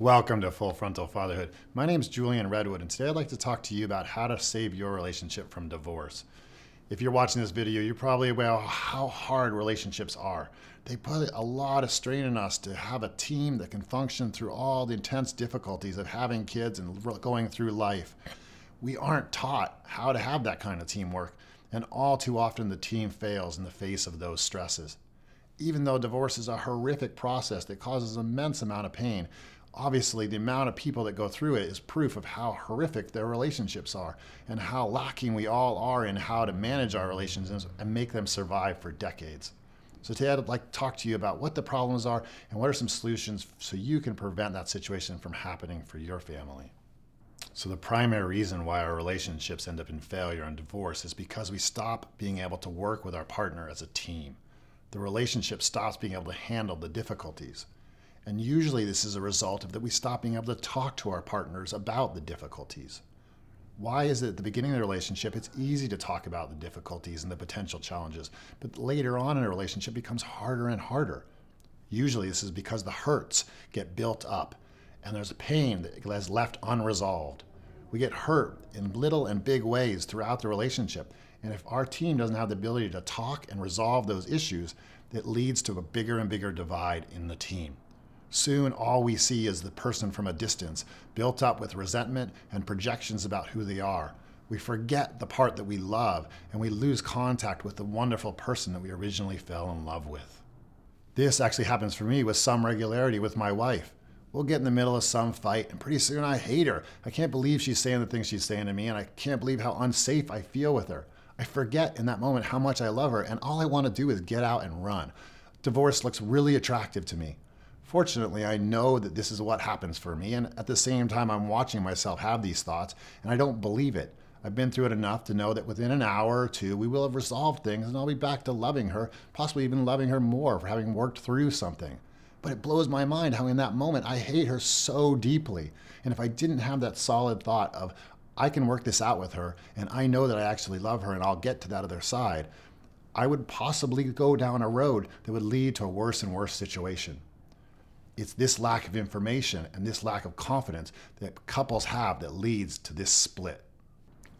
Welcome to Full Frontal Fatherhood. My name is Julian Redwood, and today I'd like to talk to you about how to save your relationship from divorce. If you're watching this video, you're probably aware how hard relationships are. They put a lot of strain on us to have a team that can function through all the intense difficulties of having kids and going through life. We aren't taught how to have that kind of teamwork, and all too often the team fails in the face of those stresses. Even though divorce is a horrific process that causes immense amount of pain, obviously the amount of people that go through it is proof of how horrific their relationships are and how lacking we all are in how to manage our relationships and make them survive for decades. So today I'd like to talk to you about what the problems are and what are some solutions so you can prevent that situation from happening for your family. So the primary reason why our relationships end up in failure and divorce is because we stop being able to work with our partner as a team. The relationship stops being able to handle the difficulties. And usually this is a result of that we stop being able to talk to our partners about the difficulties. Why is it at the beginning of the relationship it's easy to talk about the difficulties and the potential challenges, but later on in a relationship becomes harder and harder? Usually this is because the hurts get built up and there's a pain that is left unresolved. We get hurt in little and big ways throughout the relationship. And if our team doesn't have the ability to talk and resolve those issues, it leads to a bigger and bigger divide in the team. Soon, all we see is the person from a distance, built up with resentment and projections about who they are. We forget the part that we love, and we lose contact with the wonderful person that we originally fell in love with. This actually happens for me with some regularity with my wife. We'll get in the middle of some fight, and pretty soon I hate her. I can't believe she's saying the things she's saying to me, and I can't believe how unsafe I feel with her. I forget in that moment how much I love her, and all I want to do is get out and run. Divorce looks really attractive to me. Fortunately, I know that this is what happens for me, and at the same time, I'm watching myself have these thoughts, and I don't believe it. I've been through it enough to know that within an hour or two, we will have resolved things, and I'll be back to loving her, possibly even loving her more for having worked through something. But it blows my mind how, in that moment, I hate her so deeply. And if I didn't have that solid thought of, I can work this out with her, and I know that I actually love her, and I'll get to that other side, I would possibly go down a road that would lead to a worse and worse situation. It's this lack of information and this lack of confidence that couples have that leads to this split.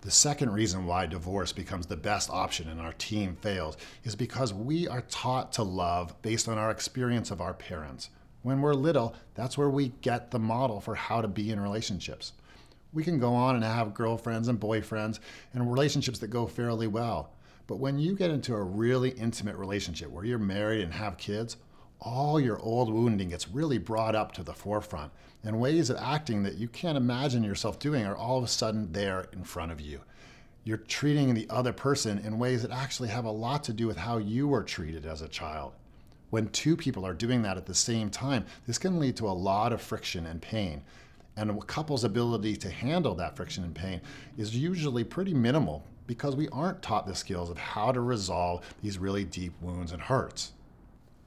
The second reason why divorce becomes the best option and our team fails is because we are taught to love based on our experience of our parents. When we're little, that's where we get the model for how to be in relationships. We can go on and have girlfriends and boyfriends and relationships that go fairly well. But when you get into a really intimate relationship where you're married and have kids, all your old wounding gets really brought up to the forefront. And ways of acting that you can't imagine yourself doing are all of a sudden there in front of you. You're treating the other person in ways that actually have a lot to do with how you were treated as a child. When two people are doing that at the same time, this can lead to a lot of friction and pain. And a couple's ability to handle that friction and pain is usually pretty minimal because we aren't taught the skills of how to resolve these really deep wounds and hurts.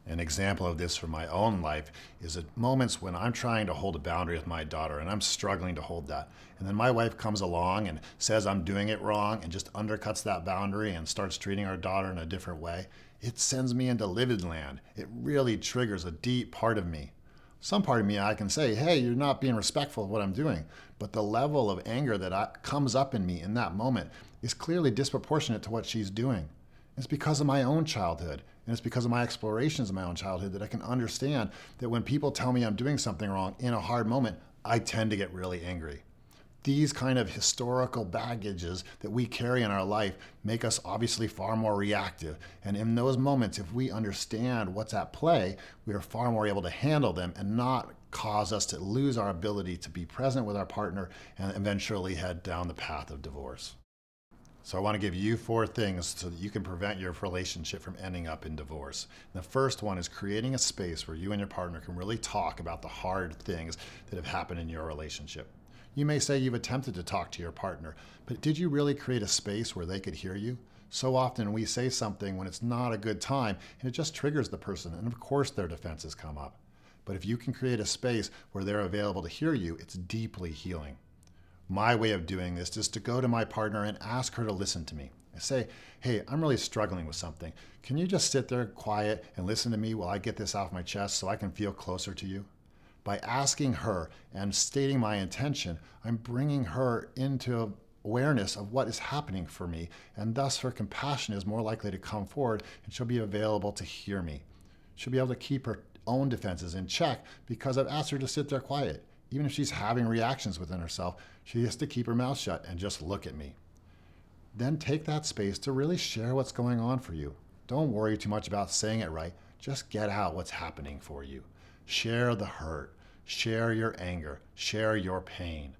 An example of this from my own life is at moments when I'm trying to hold a boundary with my daughter and I'm struggling to hold that. And then my wife comes along and says I'm doing it wrong and just undercuts that boundary and starts treating our daughter in a different way. It sends me into livid land. It really triggers a deep part of me. Some part of me I can say, hey, you're not being respectful of what I'm doing. But the level of anger that I, comes up in me in that moment is clearly disproportionate to what she's doing. It's because of my own childhood. And it's because of my explorations of my own childhood that I can understand that when people tell me I'm doing something wrong in a hard moment, I tend to get really angry. These kind of historical baggages that we carry in our life make us obviously far more reactive. And in those moments, if we understand what's at play, we are far more able to handle them and not cause us to lose our ability to be present with our partner and eventually head down the path of divorce. So I want to give you four things so that you can prevent your relationship from ending up in divorce. And the first one is creating a space where you and your partner can really talk about the hard things that have happened in your relationship. You may say you've attempted to talk to your partner, but did you really create a space where they could hear you? So often we say something when it's not a good time and it just triggers the person, and of course their defenses come up. But if you can create a space where they're available to hear you, it's deeply healing. My way of doing this is to go to my partner and ask her to listen to me. I say, hey, I'm really struggling with something. Can you just sit there quiet and listen to me while I get this off my chest so I can feel closer to you? By asking her and stating my intention, I'm bringing her into awareness of what is happening for me, and thus her compassion is more likely to come forward and she'll be available to hear me. She'll be able to keep her own defenses in check because I've asked her to sit there quiet. Even if she's having reactions within herself, she has to keep her mouth shut and just look at me. Then take that space to really share what's going on for you. Don't worry too much about saying it right. Just get out what's happening for you. Share the hurt, share your anger, share your pain.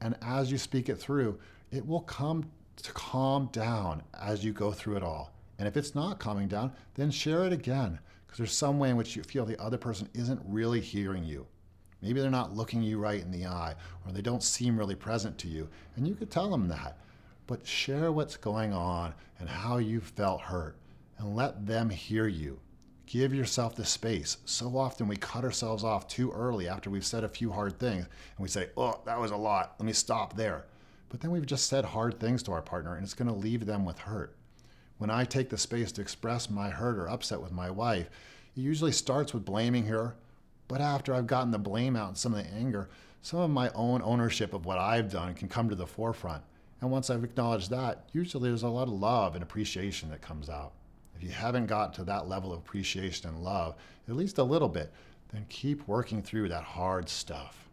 And as you speak it through, it will come to calm down as you go through it all. And if it's not calming down, then share it again because there's some way in which you feel the other person isn't really hearing you. Maybe they're not looking you right in the eye or they don't seem really present to you. And you could tell them that. But share what's going on and how you felt hurt and let them hear you. Give yourself the space. So often we cut ourselves off too early after we've said a few hard things and we say, oh, that was a lot. Let me stop there. But then we've just said hard things to our partner and it's going to leave them with hurt. When I take the space to express my hurt or upset with my wife, it usually starts with blaming her. But after I've gotten the blame out and some of the anger, some of my own ownership of what I've done can come to the forefront. And once I've acknowledged that, usually there's a lot of love and appreciation that comes out. If you haven't gotten to that level of appreciation and love, at least a little bit, then keep working through that hard stuff.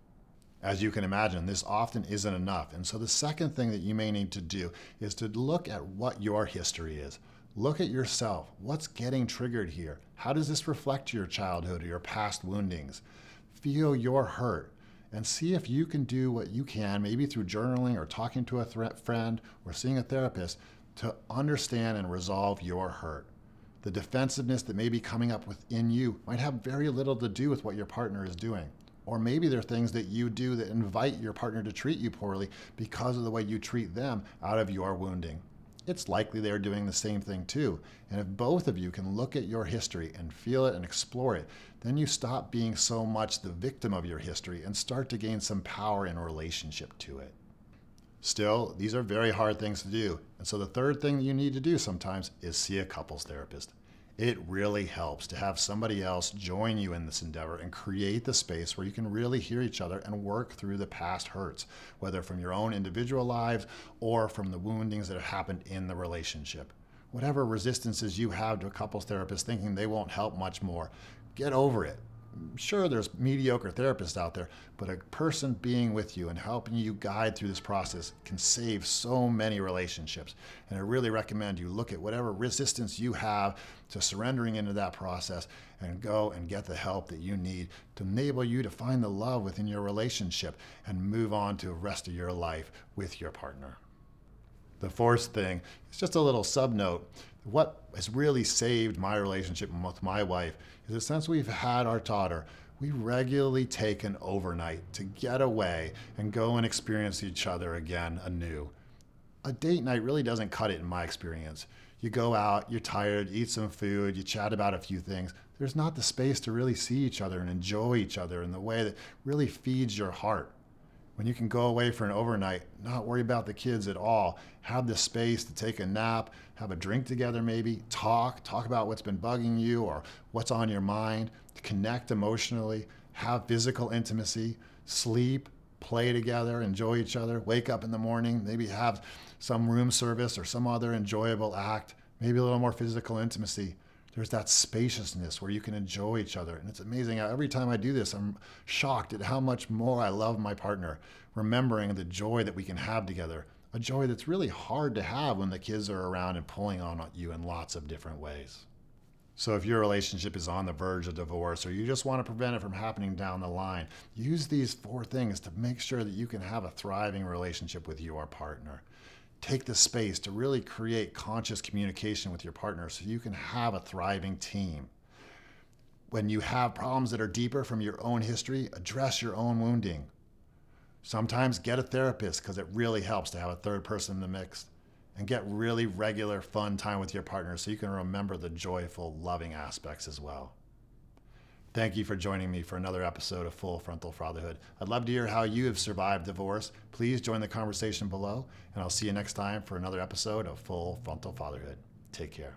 As you can imagine, this often isn't enough. And so the second thing that you may need to do is to look at what your history is. Look at yourself. What's getting triggered here? How does this reflect your childhood or your past woundings? Feel your hurt and see if you can do what you can, maybe through journaling or talking to a friend or seeing a therapist, to understand and resolve your hurt. The defensiveness that may be coming up within you might have very little to do with what your partner is doing. Or maybe there are things that you do that invite your partner to treat you poorly because of the way you treat them out of your wounding. It's likely they're doing the same thing too. And if both of you can look at your history and feel it and explore it, then you stop being so much the victim of your history and start to gain some power in relationship to it. Still, these are very hard things to do. And so the third thing you need to do sometimes is see a couples therapist. It really helps to have somebody else join you in this endeavor and create the space where you can really hear each other and work through the past hurts, whether from your own individual lives or from the woundings that have happened in the relationship. Whatever resistances you have to a couples therapist thinking they won't help much more, get over it sure there's mediocre therapists out there, but a person being with you and helping you guide through this process can save so many relationships. And I really recommend you look at whatever resistance you have to surrendering into that process and go and get the help that you need to enable you to find the love within your relationship and move on to the rest of your life with your partner. The fourth thing is just a little sub note. What has really saved my relationship with my wife is that since we've had our daughter, we regularly take an overnight to get away and go and experience each other again anew. A date night really doesn't cut it in my experience. You go out, you're tired, eat some food, you chat about a few things. There's not the space to really see each other and enjoy each other in the way that really feeds your heart when you can go away for an overnight, not worry about the kids at all, have the space to take a nap, have a drink together, maybe talk, talk about what's been bugging you or what's on your mind, connect emotionally, have physical intimacy, sleep, play together, enjoy each other, wake up in the morning, maybe have some room service or some other enjoyable act, maybe a little more physical intimacy there's that spaciousness where you can enjoy each other. And it's amazing. Every time I do this, I'm shocked at how much more I love my partner, remembering the joy that we can have together. A joy that's really hard to have when the kids are around and pulling on you in lots of different ways. So, if your relationship is on the verge of divorce or you just want to prevent it from happening down the line, use these four things to make sure that you can have a thriving relationship with your partner take the space to really create conscious communication with your partner so you can have a thriving team. When you have problems that are deeper from your own history, address your own wounding. Sometimes get a therapist because it really helps to have a third person in the mix. And get really regular, fun time with your partner so you can remember the joyful, loving aspects as well. Thank you for joining me for another episode of Full Frontal Fatherhood. I'd love to hear how you have survived divorce. Please join the conversation below, and I'll see you next time for another episode of Full Frontal Fatherhood. Take care.